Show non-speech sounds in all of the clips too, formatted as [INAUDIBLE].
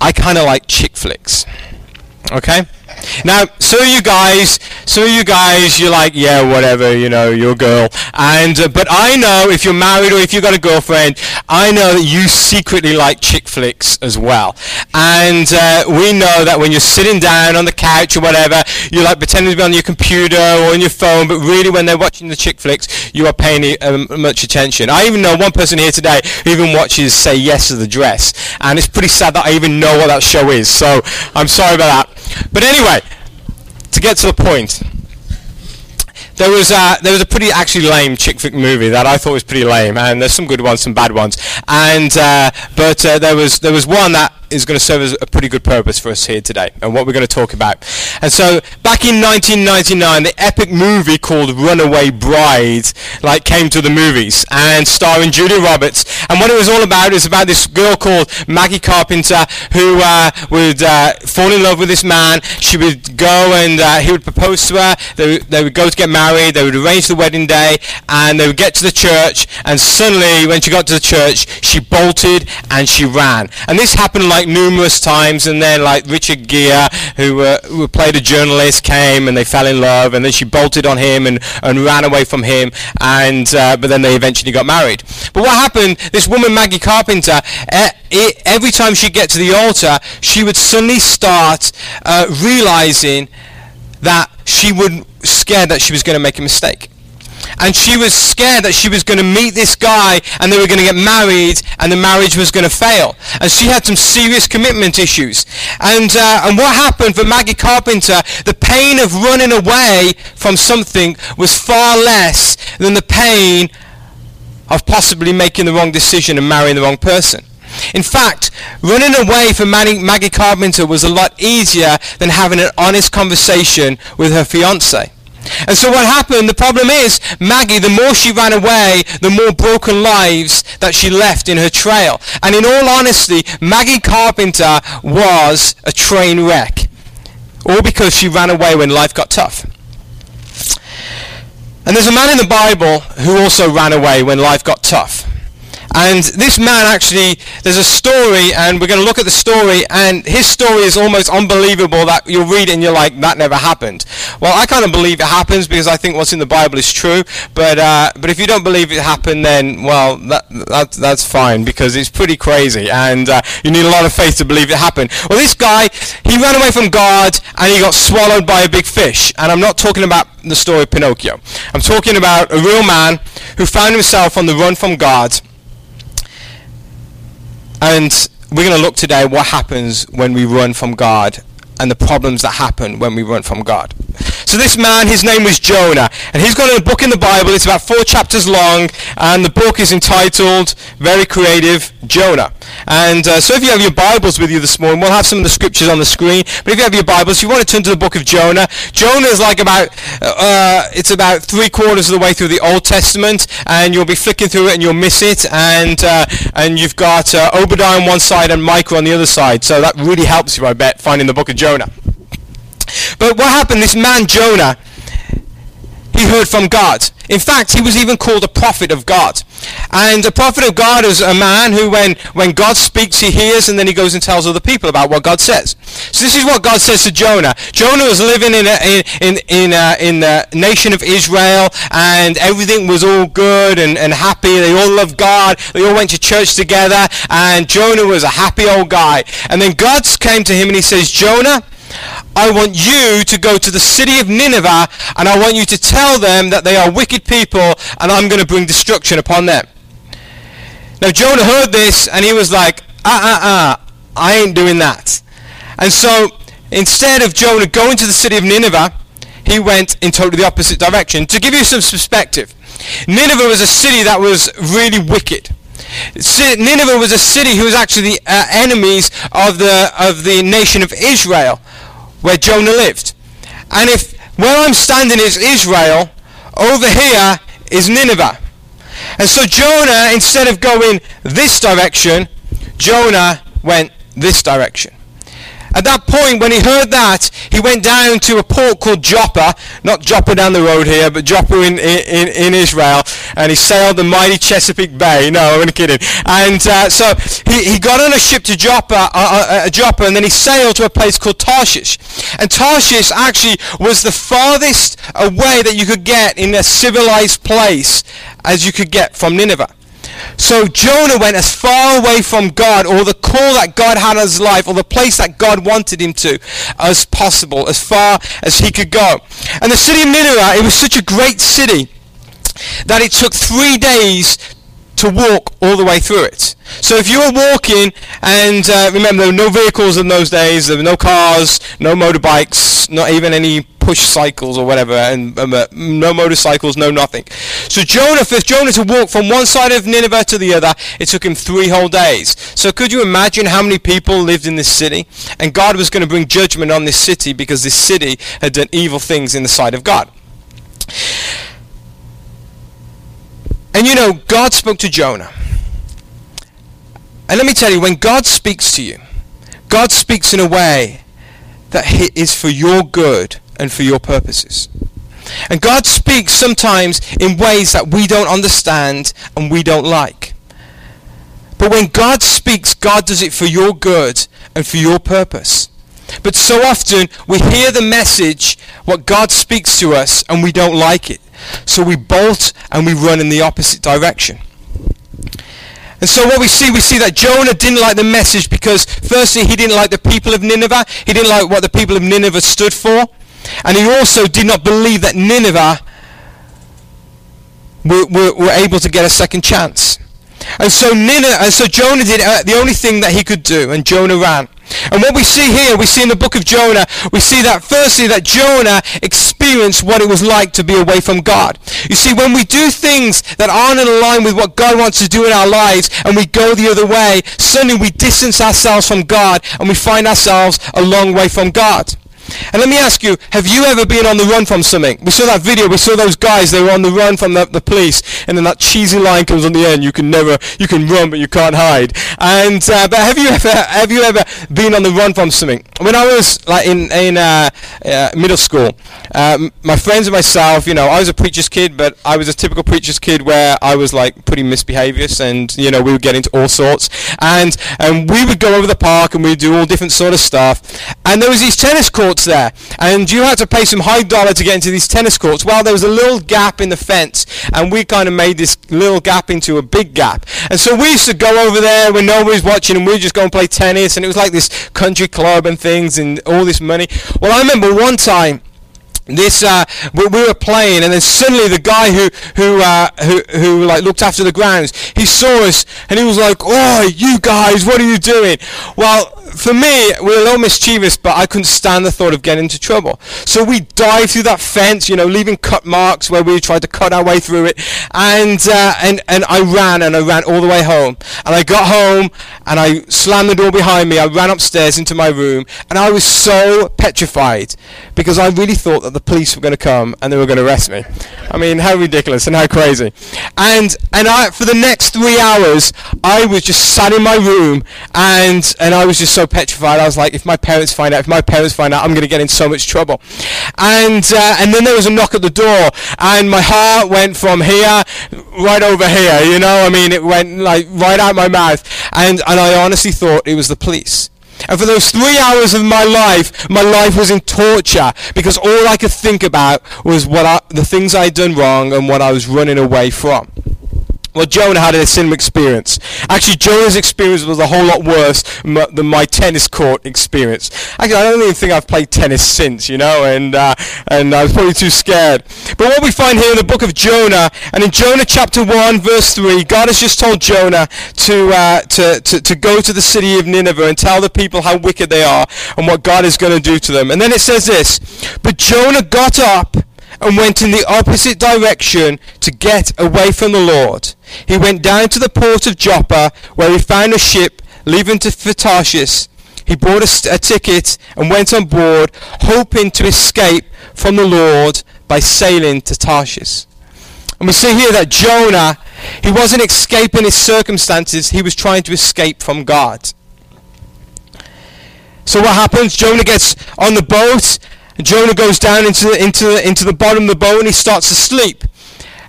I kind of like chick flicks. Okay? Now, so you guys, of you guys, you're like, yeah, whatever, you know, you're a girl. And uh, but I know if you're married or if you've got a girlfriend, I know that you secretly like chick flicks as well. And uh, we know that when you're sitting down on the couch or whatever, you're like pretending to be on your computer or on your phone, but really when they're watching the chick flicks, you are paying um, much attention. I even know one person here today who even watches Say Yes to the Dress, and it's pretty sad that I even know what that show is. So I'm sorry about that. But anyway, to get to the point, there was a, there was a pretty actually lame chick flick movie that I thought was pretty lame, and there's some good ones, some bad ones, and uh, but uh, there was there was one that is going to serve as a pretty good purpose for us here today and what we're going to talk about. And so back in 1999, the epic movie called Runaway Bride like came to the movies and starring Julia Roberts. And what it was all about is about this girl called Maggie Carpenter who uh, would uh, fall in love with this man. She would go and uh, he would propose to her. They they would go to get married. They would arrange the wedding day and they would get to the church and suddenly when she got to the church, she bolted and she ran. And this happened like like numerous times, and then like Richard Gere, who, uh, who played a journalist, came and they fell in love, and then she bolted on him and, and ran away from him, and uh, but then they eventually got married. But what happened? This woman Maggie Carpenter, every time she'd get to the altar, she would suddenly start uh, realizing that she would scared that she was going to make a mistake and she was scared that she was going to meet this guy and they were going to get married and the marriage was going to fail. And she had some serious commitment issues. And, uh, and what happened for Maggie Carpenter, the pain of running away from something was far less than the pain of possibly making the wrong decision and marrying the wrong person. In fact, running away from Maggie Carpenter was a lot easier than having an honest conversation with her fiance. And so what happened, the problem is, Maggie, the more she ran away, the more broken lives that she left in her trail. And in all honesty, Maggie Carpenter was a train wreck. All because she ran away when life got tough. And there's a man in the Bible who also ran away when life got tough. And this man actually, there's a story, and we're going to look at the story, and his story is almost unbelievable that you'll read it and you're like, that never happened. Well, I kind of believe it happens because I think what's in the Bible is true, but uh, but if you don't believe it happened, then, well, that, that that's fine because it's pretty crazy, and uh, you need a lot of faith to believe it happened. Well, this guy, he ran away from God, and he got swallowed by a big fish, and I'm not talking about the story of Pinocchio. I'm talking about a real man who found himself on the run from God, and we're going to look today what happens when we run from God and the problems that happen when we run from God. So this man, his name was Jonah, and he's got a book in the Bible. It's about four chapters long, and the book is entitled, very creative, Jonah. And uh, so if you have your Bibles with you this morning, we'll have some of the scriptures on the screen. But if you have your Bibles, if you want to turn to the book of Jonah. Jonah is like about, uh, it's about three quarters of the way through the Old Testament, and you'll be flicking through it and you'll miss it. And uh, and you've got uh, Obadiah on one side and Micah on the other side. So that really helps you, I bet, finding the book of Jonah. But what happened? This man Jonah, he heard from God. In fact, he was even called a prophet of God. And a prophet of God is a man who, when, when God speaks, he hears, and then he goes and tells other people about what God says. So this is what God says to Jonah. Jonah was living in, a, in, in, uh, in the nation of Israel, and everything was all good and, and happy. They all loved God. They all went to church together, and Jonah was a happy old guy. And then God came to him and he says, Jonah, I want you to go to the city of Nineveh and I want you to tell them that they are wicked people and I'm going to bring destruction upon them. Now Jonah heard this and he was like, ah, ah, ah, I ain't doing that. And so instead of Jonah going to the city of Nineveh, he went in totally the opposite direction. To give you some perspective, Nineveh was a city that was really wicked. Nineveh was a city who was actually the uh, enemies of the of the nation of Israel where Jonah lived. And if where I'm standing is Israel, over here is Nineveh. And so Jonah, instead of going this direction, Jonah went this direction. At that point, when he heard that, he went down to a port called Joppa, not Joppa down the road here, but Joppa in, in, in Israel, and he sailed the mighty Chesapeake Bay. No, I'm kidding. And uh, so he, he got on a ship to Joppa, uh, uh, uh, Joppa, and then he sailed to a place called Tarshish. And Tarshish actually was the farthest away that you could get in a civilized place as you could get from Nineveh. So Jonah went as far away from God or the call that God had on his life or the place that God wanted him to as possible, as far as he could go. And the city of Nineveh, it was such a great city that it took three days to walk all the way through it. So if you were walking, and uh, remember there were no vehicles in those days, there were no cars, no motorbikes, not even any push cycles or whatever, and um, uh, no motorcycles, no nothing. So Jonah, for Jonah to walk from one side of Nineveh to the other, it took him three whole days. So could you imagine how many people lived in this city? And God was going to bring judgment on this city because this city had done evil things in the sight of God. And you know, God spoke to Jonah. And let me tell you, when God speaks to you, God speaks in a way that is for your good and for your purposes. And God speaks sometimes in ways that we don't understand and we don't like. But when God speaks, God does it for your good and for your purpose. But so often we hear the message, what God speaks to us, and we don't like it. So we bolt and we run in the opposite direction. And so what we see, we see that Jonah didn't like the message because firstly he didn't like the people of Nineveh. He didn't like what the people of Nineveh stood for. And he also did not believe that Nineveh were, were, were able to get a second chance. And so Nineveh, and so Jonah did uh, the only thing that he could do, and Jonah ran. And what we see here, we see in the book of Jonah, we see that firstly that Jonah experienced what it was like to be away from God. You see, when we do things that aren't in line with what God wants to do in our lives and we go the other way, suddenly we distance ourselves from God and we find ourselves a long way from God. And let me ask you, have you ever been on the run from something? We saw that video, we saw those guys, they were on the run from the, the police, and then that cheesy line comes on the end, you can never, you can run but you can't hide. And, uh, but have you ever, have you ever been on the run from something? When I was like in, in uh, uh, middle school, um, my friends and myself, you know, I was a preacher's kid, but I was a typical preacher's kid where I was like pretty misbehavious and, you know, we would get into all sorts. And, and we would go over the park and we'd do all different sort of stuff. And there was these tennis courts courts there. And you had to pay some high dollar to get into these tennis courts. Well, there was a little gap in the fence, and we kind of made this little gap into a big gap. And so we used to go over there when nobody's watching, and we'd just go and play tennis, and it was like this country club and things, and all this money. Well, I remember one time, this uh, we, we, were playing and then suddenly the guy who who uh, who who like looked after the grounds he saw us and he was like oh you guys what are you doing well for me, we were a little mischievous, but I couldn't stand the thought of getting into trouble. So we dived through that fence, you know, leaving cut marks where we tried to cut our way through it. And, uh, and, and I ran and I ran all the way home. And I got home and I slammed the door behind me. I ran upstairs into my room and I was so petrified because I really thought that the police were going to come and they were going to arrest me. I mean, how ridiculous and how crazy. And, and I, for the next three hours, I was just sat in my room and, and I was just so petrified. I was like, if my parents find out, if my parents find out, I'm going to get in so much trouble. And uh, and then there was a knock at the door, and my heart went from here right over here. You know, I mean, it went like right out my mouth, and and I honestly thought it was the police. And for those three hours of my life, my life was in torture because all I could think about was what I, the things I'd done wrong and what I was running away from. Well, Jonah had a similar experience. Actually, Jonah's experience was a whole lot worse than my tennis court experience. Actually, I don't even think I've played tennis since, you know, and uh, and I was probably too scared. But what we find here in the book of Jonah, and in Jonah chapter 1, verse 3, God has just told Jonah to, uh, to, to, to go to the city of Nineveh and tell the people how wicked they are and what God is going to do to them. And then it says this, But Jonah got up and went in the opposite direction to get away from the Lord. He went down to the port of Joppa, where he found a ship leaving to Tarshish. He bought a, a ticket and went on board, hoping to escape from the Lord by sailing to Tarshish. And we see here that Jonah, he wasn't escaping his circumstances, he was trying to escape from God. So what happens? Jonah gets on the boat. Jonah goes down into the, into the, into the bottom of the boat and he starts to sleep.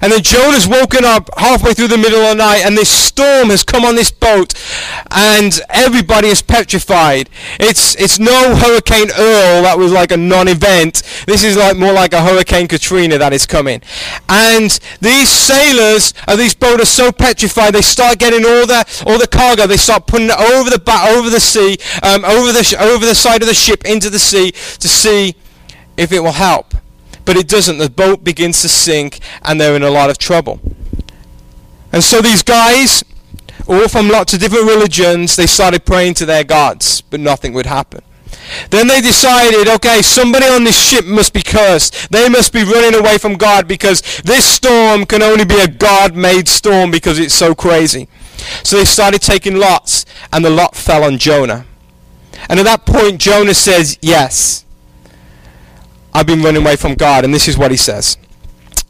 And then Jonah's woken up halfway through the middle of the night, and this storm has come on this boat, and everybody is petrified. It's it's no Hurricane Earl that was like a non-event. This is like more like a Hurricane Katrina that is coming. And these sailors of these boats are so petrified, they start getting all the all the cargo. They start putting it over the back, over the sea, um, over the over the side of the ship into the sea to see if it will help. But it doesn't. The boat begins to sink and they're in a lot of trouble. And so these guys, all from lots of different religions, they started praying to their gods, but nothing would happen. Then they decided, okay, somebody on this ship must be cursed. They must be running away from God because this storm can only be a God-made storm because it's so crazy. So they started taking lots, and the lot fell on Jonah. And at that point, Jonah says, yes. I've been running away from God. And this is what he says.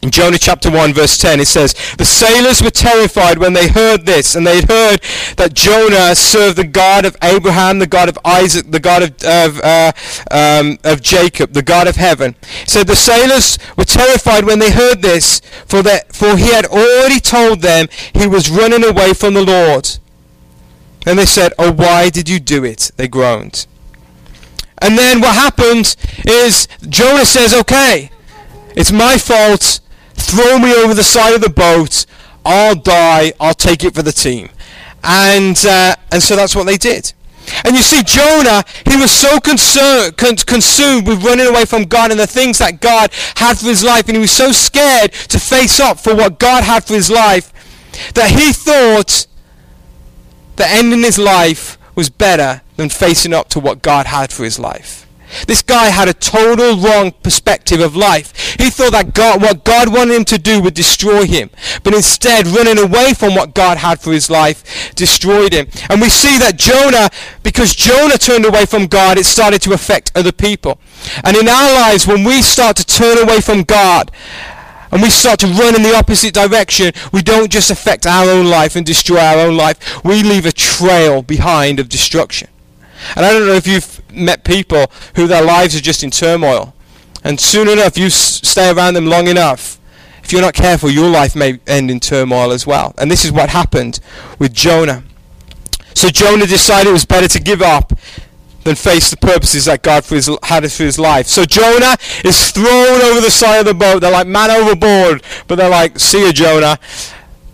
In Jonah chapter 1 verse 10 it says, The sailors were terrified when they heard this, and they had heard that Jonah served the God of Abraham, the God of Isaac, the God of, of, uh, um, of Jacob, the God of heaven. So the sailors were terrified when they heard this, for, that, for he had already told them he was running away from the Lord. And they said, Oh, why did you do it? They groaned. And then what happened is Jonah says, okay, it's my fault. Throw me over the side of the boat. I'll die. I'll take it for the team. And, uh, and so that's what they did. And you see, Jonah, he was so concerned, con- consumed with running away from God and the things that God had for his life, and he was so scared to face up for what God had for his life, that he thought that ending his life was better than facing up to what God had for his life. This guy had a total wrong perspective of life. He thought that God, what God wanted him to do would destroy him. But instead, running away from what God had for his life destroyed him. And we see that Jonah, because Jonah turned away from God, it started to affect other people. And in our lives, when we start to turn away from God, and we start to run in the opposite direction, we don't just affect our own life and destroy our own life. We leave a trail behind of destruction. And I don't know if you've met people who their lives are just in turmoil. And soon enough, you s- stay around them long enough. If you're not careful, your life may end in turmoil as well. And this is what happened with Jonah. So Jonah decided it was better to give up than face the purposes that God for his, had for his life. So Jonah is thrown over the side of the boat. They're like, man overboard. But they're like, see you, Jonah.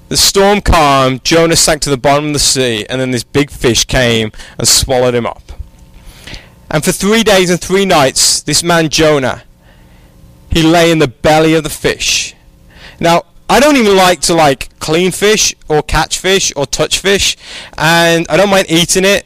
The storm calmed. Jonah sank to the bottom of the sea. And then this big fish came and swallowed him up. And for three days and three nights, this man Jonah, he lay in the belly of the fish. Now, I don't even like to like clean fish or catch fish or touch fish, and I don't mind eating it,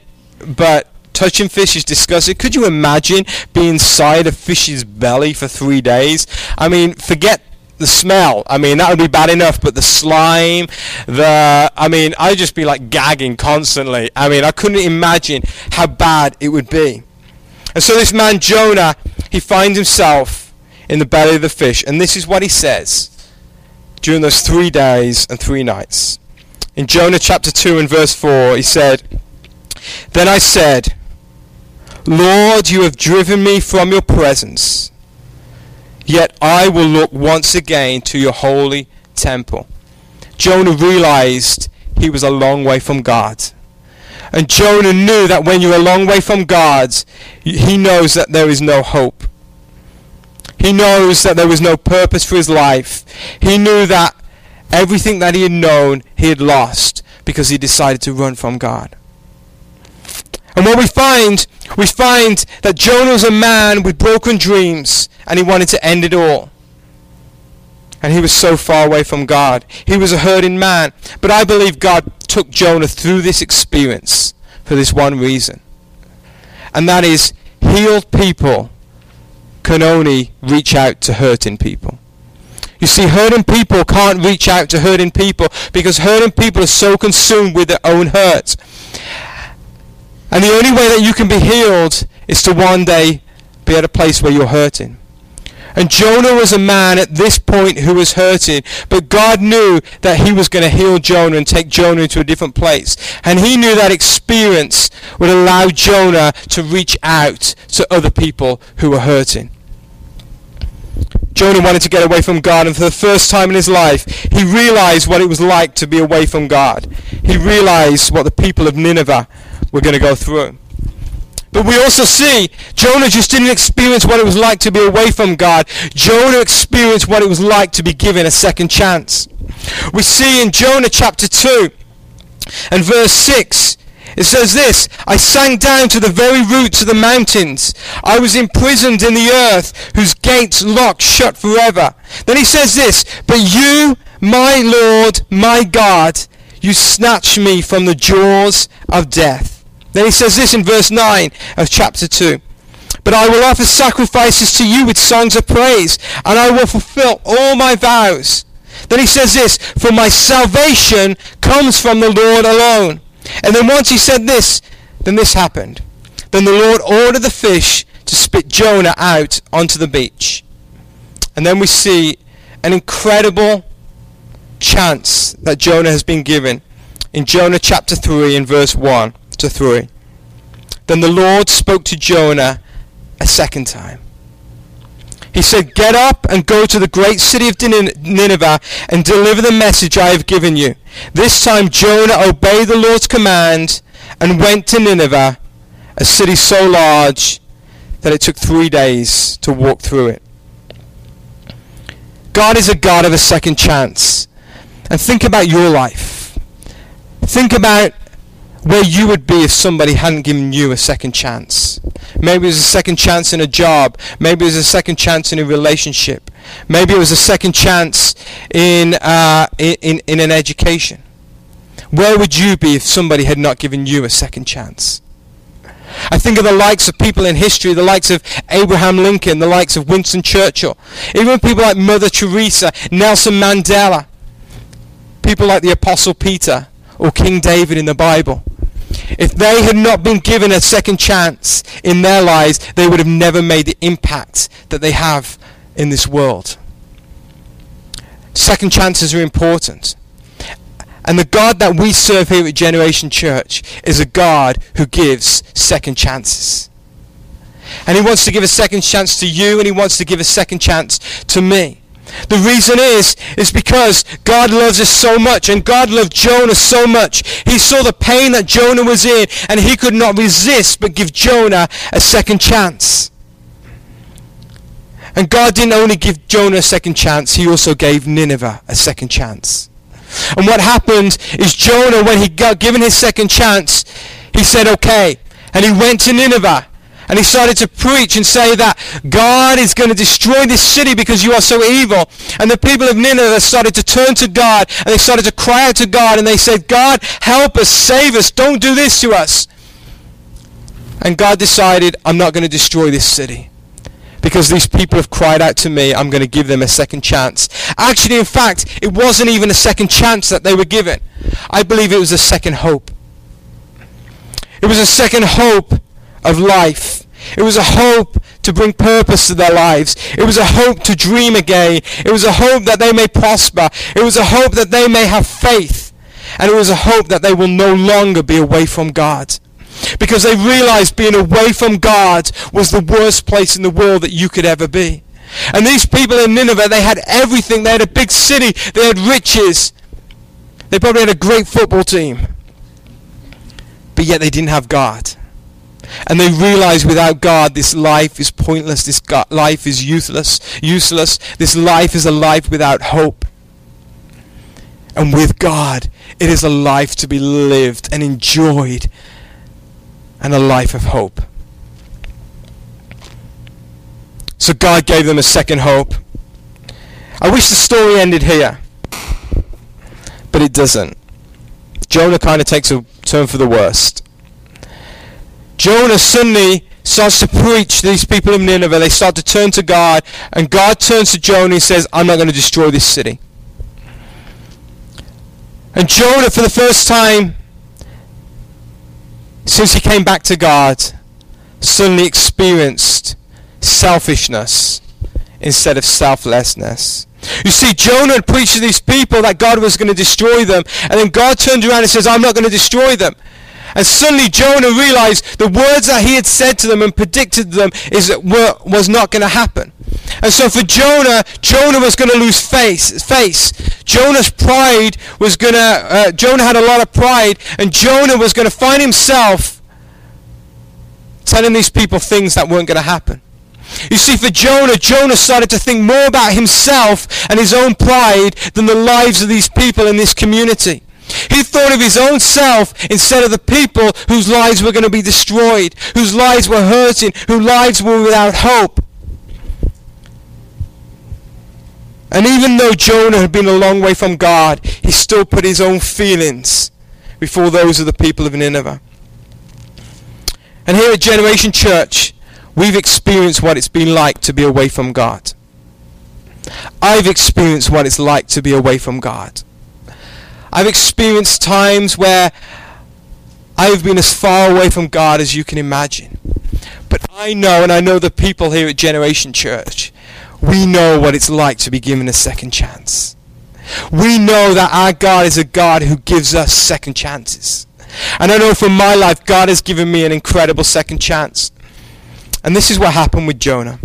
but touching fish is disgusting. Could you imagine being inside a fish's belly for three days? I mean, forget the smell. I mean, that would be bad enough, but the slime, the I mean, I'd just be like gagging constantly. I mean, I couldn't imagine how bad it would be. And so this man Jonah, he finds himself in the belly of the fish, and this is what he says during those three days and three nights. In Jonah chapter 2 and verse 4, he said, Then I said, Lord, you have driven me from your presence, yet I will look once again to your holy temple. Jonah realized he was a long way from God. And Jonah knew that when you're a long way from God, he knows that there is no hope. He knows that there was no purpose for his life. He knew that everything that he had known, he had lost because he decided to run from God. And what we find, we find that Jonah was a man with broken dreams and he wanted to end it all. And he was so far away from God. He was a hurting man. But I believe God took Jonah through this experience for this one reason. And that is, healed people can only reach out to hurting people. You see, hurting people can't reach out to hurting people because hurting people are so consumed with their own hurt. And the only way that you can be healed is to one day be at a place where you're hurting. And Jonah was a man at this point who was hurting, but God knew that he was going to heal Jonah and take Jonah into a different place. And he knew that experience would allow Jonah to reach out to other people who were hurting. Jonah wanted to get away from God, and for the first time in his life, he realized what it was like to be away from God. He realized what the people of Nineveh were going to go through. it. But we also see Jonah just didn't experience what it was like to be away from God. Jonah experienced what it was like to be given a second chance. We see in Jonah chapter 2 and verse 6, it says this, I sank down to the very roots of the mountains. I was imprisoned in the earth, whose gates locked shut forever. Then he says this, But you, my Lord, my God, you snatched me from the jaws of death. Then he says this in verse 9 of chapter 2. But I will offer sacrifices to you with songs of praise, and I will fulfill all my vows. Then he says this, For my salvation comes from the Lord alone. And then once he said this, then this happened. Then the Lord ordered the fish to spit Jonah out onto the beach. And then we see an incredible chance that Jonah has been given in Jonah chapter 3 and verse 1 to 3. Then the Lord spoke to Jonah a second time. He said, Get up and go to the great city of Nineveh and deliver the message I have given you. This time Jonah obeyed the Lord's command and went to Nineveh, a city so large that it took three days to walk through it. God is a God of a second chance. And think about your life. Think about where you would be if somebody hadn't given you a second chance. Maybe it was a second chance in a job. Maybe it was a second chance in a relationship. Maybe it was a second chance in, uh, in, in an education. Where would you be if somebody had not given you a second chance? I think of the likes of people in history, the likes of Abraham Lincoln, the likes of Winston Churchill, even people like Mother Teresa, Nelson Mandela, people like the Apostle Peter or King David in the Bible. If they had not been given a second chance in their lives, they would have never made the impact that they have in this world. Second chances are important. And the God that we serve here at Generation Church is a God who gives second chances. And he wants to give a second chance to you and he wants to give a second chance to me. The reason is, is because God loves us so much and God loved Jonah so much. He saw the pain that Jonah was in and he could not resist but give Jonah a second chance. And God didn't only give Jonah a second chance, he also gave Nineveh a second chance. And what happened is Jonah, when he got given his second chance, he said, okay. And he went to Nineveh and he started to preach and say that God is going to destroy this city because you are so evil. And the people of Nineveh started to turn to God and they started to cry out to God and they said, God, help us, save us, don't do this to us. And God decided, I'm not going to destroy this city. Because these people have cried out to me, I'm going to give them a second chance. Actually, in fact, it wasn't even a second chance that they were given. I believe it was a second hope. It was a second hope of life. It was a hope to bring purpose to their lives. It was a hope to dream again. It was a hope that they may prosper. It was a hope that they may have faith. And it was a hope that they will no longer be away from God. Because they realized being away from God was the worst place in the world that you could ever be. And these people in Nineveh, they had everything. They had a big city. They had riches. They probably had a great football team. But yet they didn't have God. And they realize without God this life is pointless, this life is useless, useless. This life is a life without hope. And with God, it is a life to be lived and enjoyed and a life of hope. So God gave them a second hope. I wish the story ended here, but it doesn't. Jonah kind of takes a turn for the worst. Jonah suddenly starts to preach to these people of Nineveh. They start to turn to God, and God turns to Jonah and says, I'm not going to destroy this city. And Jonah, for the first time since he came back to God, suddenly experienced selfishness instead of selflessness. You see, Jonah preached to these people that God was going to destroy them, and then God turned around and says, I'm not going to destroy them. And suddenly Jonah realized the words that he had said to them and predicted them is were, was not going to happen. And so for Jonah, Jonah was going to lose face. Face. Jonah's pride was going to. Uh, Jonah had a lot of pride, and Jonah was going to find himself telling these people things that weren't going to happen. You see, for Jonah, Jonah started to think more about himself and his own pride than the lives of these people in this community. He thought of his own self instead of the people whose lives were going to be destroyed, whose lives were hurting, whose lives were without hope. And even though Jonah had been a long way from God, he still put his own feelings before those of the people of Nineveh. And here at Generation Church, we've experienced what it's been like to be away from God. I've experienced what it's like to be away from God. I've experienced times where I've been as far away from God as you can imagine. But I know, and I know the people here at Generation Church, we know what it's like to be given a second chance. We know that our God is a God who gives us second chances. And I know from my life, God has given me an incredible second chance. And this is what happened with Jonah.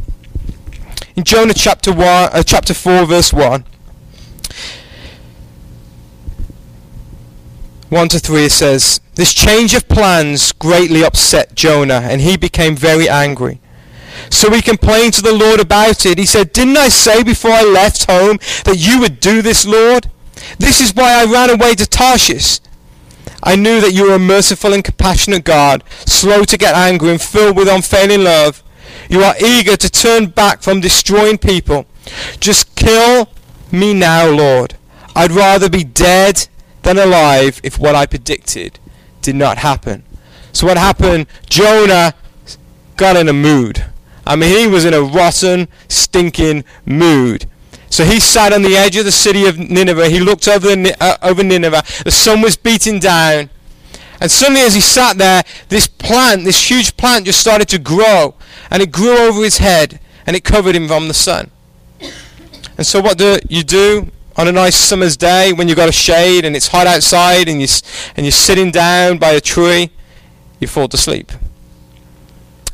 In Jonah chapter one, uh, chapter four, verse one, 1 to 3 it says, This change of plans greatly upset Jonah, and he became very angry. So he complained to the Lord about it. He said, Didn't I say before I left home that you would do this, Lord? This is why I ran away to Tarshish. I knew that you were a merciful and compassionate God, slow to get angry and filled with unfailing love. You are eager to turn back from destroying people. Just kill me now, Lord. I'd rather be dead than alive if what I predicted did not happen. So what happened? Jonah got in a mood. I mean, he was in a rotten, stinking mood. So he sat on the edge of the city of Nineveh. He looked over, the, uh, over Nineveh. The sun was beating down. And suddenly, as he sat there, this plant, this huge plant, just started to grow. And it grew over his head. And it covered him from the sun. And so, what do you do? On a nice summer's day when you've got a shade and it's hot outside and, you, and you're sitting down by a tree, you fall to sleep.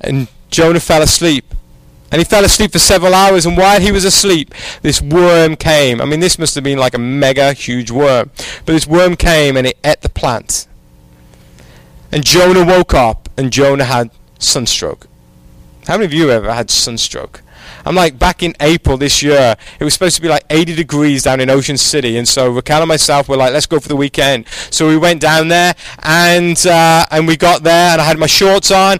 And Jonah fell asleep. And he fell asleep for several hours, and while he was asleep, this worm came. I mean, this must have been like a mega huge worm. But this worm came and it ate the plant. And Jonah woke up, and Jonah had sunstroke. How many of you ever had sunstroke? I'm like, back in April this year, it was supposed to be like 80 degrees down in Ocean City, and so Raquel and myself were like, let's go for the weekend. So we went down there, and uh, and we got there, and I had my shorts on,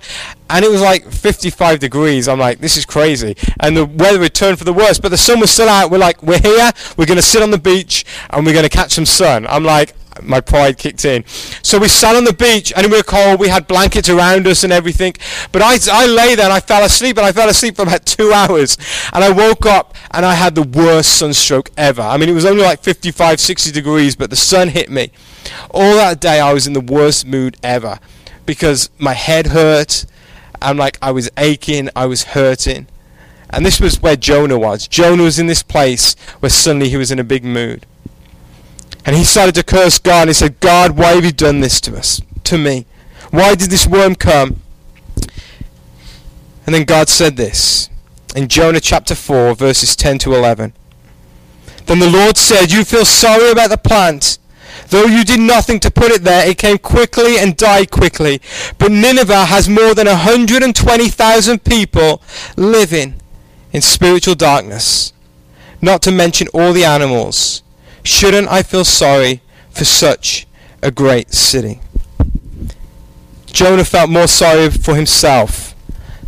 and it was like 55 degrees. I'm like, this is crazy. And the weather had turned for the worst, but the sun was still out. We're like, we're here, we're going to sit on the beach, and we're going to catch some sun. I'm like, my pride kicked in. So we sat on the beach and we were cold. We had blankets around us and everything. But I, I lay there and I fell asleep and I fell asleep for about [LAUGHS] two hours. And I woke up and I had the worst sunstroke ever. I mean, it was only like 55, 60 degrees, but the sun hit me. All that day I was in the worst mood ever because my head hurt. I'm like, I was aching. I was hurting. And this was where Jonah was. Jonah was in this place where suddenly he was in a big mood. And he started to curse God. He said, God, why have you done this to us, to me? Why did this worm come? And then God said this in Jonah chapter 4, verses 10 to 11. Then the Lord said, You feel sorry about the plant. Though you did nothing to put it there, it came quickly and died quickly. But Nineveh has more than 120,000 people living in spiritual darkness, not to mention all the animals. Shouldn't I feel sorry for such a great city? Jonah felt more sorry for himself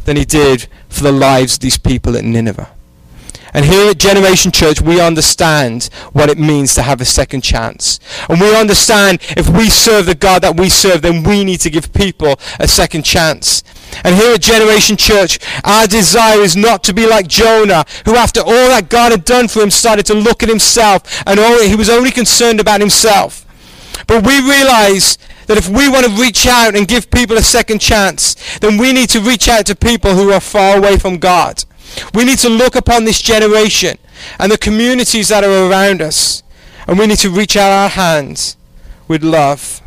than he did for the lives of these people at Nineveh. And here at Generation Church, we understand what it means to have a second chance. And we understand if we serve the God that we serve, then we need to give people a second chance. And here at Generation Church, our desire is not to be like Jonah, who after all that God had done for him started to look at himself and all, he was only concerned about himself. But we realize that if we want to reach out and give people a second chance, then we need to reach out to people who are far away from God. We need to look upon this generation and the communities that are around us, and we need to reach out our hands with love.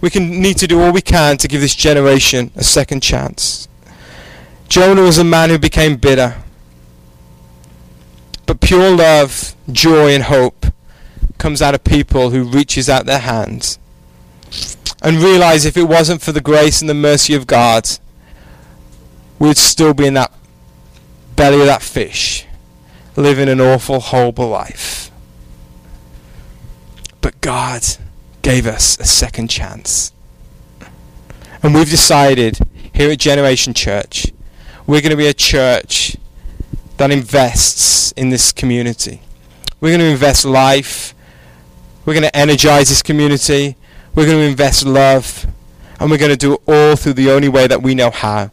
We can need to do all we can to give this generation a second chance. Jonah was a man who became bitter. But pure love, joy and hope comes out of people who reaches out their hands and realize if it wasn't for the grace and the mercy of God, we'd still be in that belly of that fish, living an awful, horrible life. But God gave us a second chance. And we've decided here at Generation Church, we're going to be a church that invests in this community. We're going to invest life. We're going to energize this community. We're going to invest love. And we're going to do it all through the only way that we know how.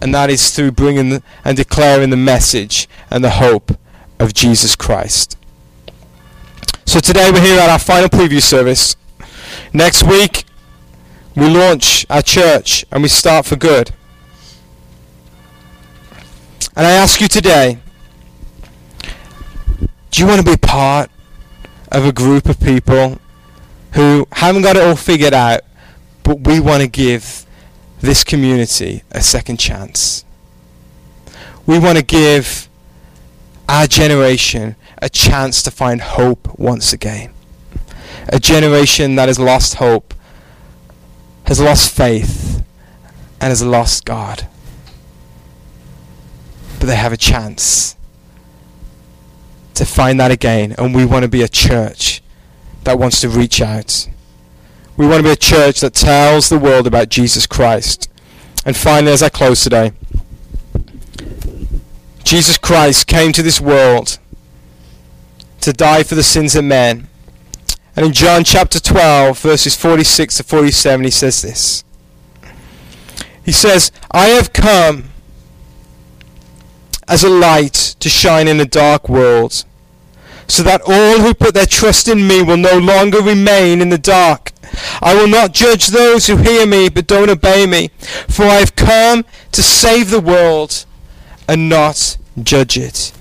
And that is through bringing and declaring the message and the hope of Jesus Christ. So today we're here at our final preview service. Next week we launch our church and we start for good. And I ask you today, do you want to be part of a group of people who haven't got it all figured out, but we want to give this community a second chance? We want to give our generation a chance to find hope once again. A generation that has lost hope, has lost faith, and has lost God but they have a chance to find that again. And we want to be a church that wants to reach out. We want to be a church that tells the world about Jesus Christ. And finally, as I close today, Jesus Christ came to this world to die for the sins of men. And in John chapter 12, verses 46 to 47, he says this. He says, I have come as a light to shine in a dark world, so that all who put their trust in me will no longer remain in the dark. I will not judge those who hear me but don't obey me, for I have come to save the world and not judge it.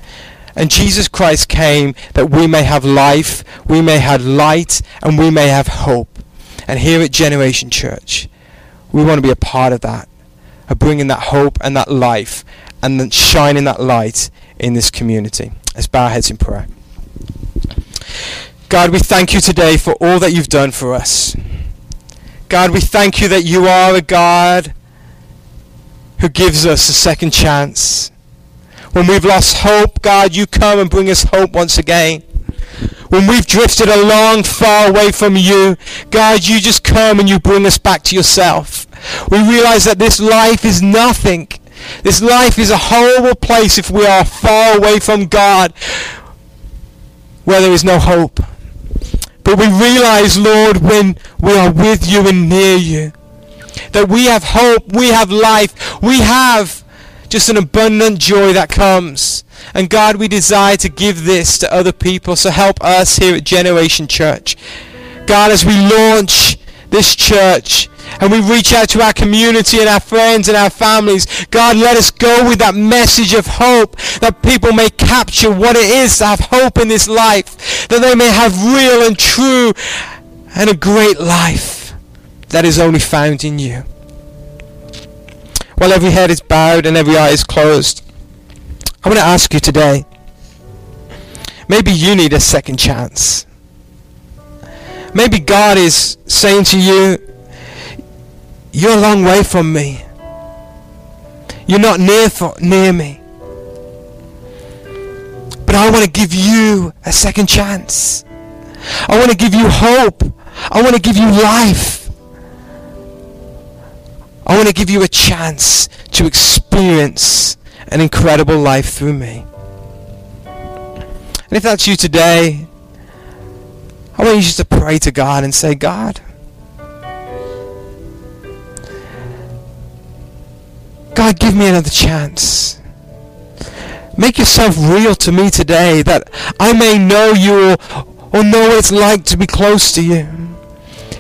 And Jesus Christ came that we may have life, we may have light, and we may have hope. And here at Generation Church, we want to be a part of that, of bringing that hope and that life and then shining that light in this community. Let's bow our heads in prayer. God, we thank you today for all that you've done for us. God, we thank you that you are a God who gives us a second chance. When we've lost hope, God, you come and bring us hope once again. When we've drifted a long, far away from you, God, you just come and you bring us back to yourself. We realize that this life is nothing this life is a horrible place if we are far away from God, where there is no hope. But we realize, Lord, when we are with you and near you, that we have hope, we have life, we have just an abundant joy that comes. And God, we desire to give this to other people. So help us here at Generation Church. God, as we launch this church, and we reach out to our community and our friends and our families. God, let us go with that message of hope that people may capture what it is to have hope in this life, that they may have real and true and a great life that is only found in you. While every head is bowed and every eye is closed, I want to ask you today, maybe you need a second chance. Maybe God is saying to you, you're a long way from me. You're not near for, near me. But I want to give you a second chance. I want to give you hope. I want to give you life. I want to give you a chance to experience an incredible life through me. And if that's you today, I want you just to pray to God and say, God, God, give me another chance. Make yourself real to me today that I may know you or, or know what it's like to be close to you.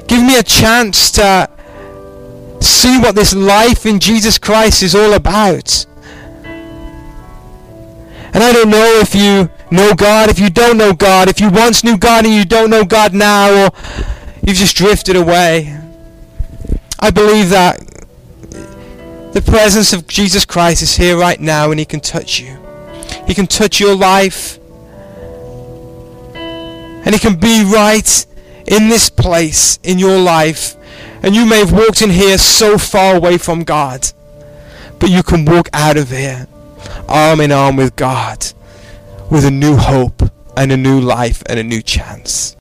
Give me a chance to see what this life in Jesus Christ is all about. And I don't know if you know God, if you don't know God, if you once knew God and you don't know God now, or you've just drifted away. I believe that the presence of Jesus Christ is here right now and He can touch you. He can touch your life. And He can be right in this place in your life. And you may have walked in here so far away from God. But you can walk out of here arm in arm with God with a new hope and a new life and a new chance.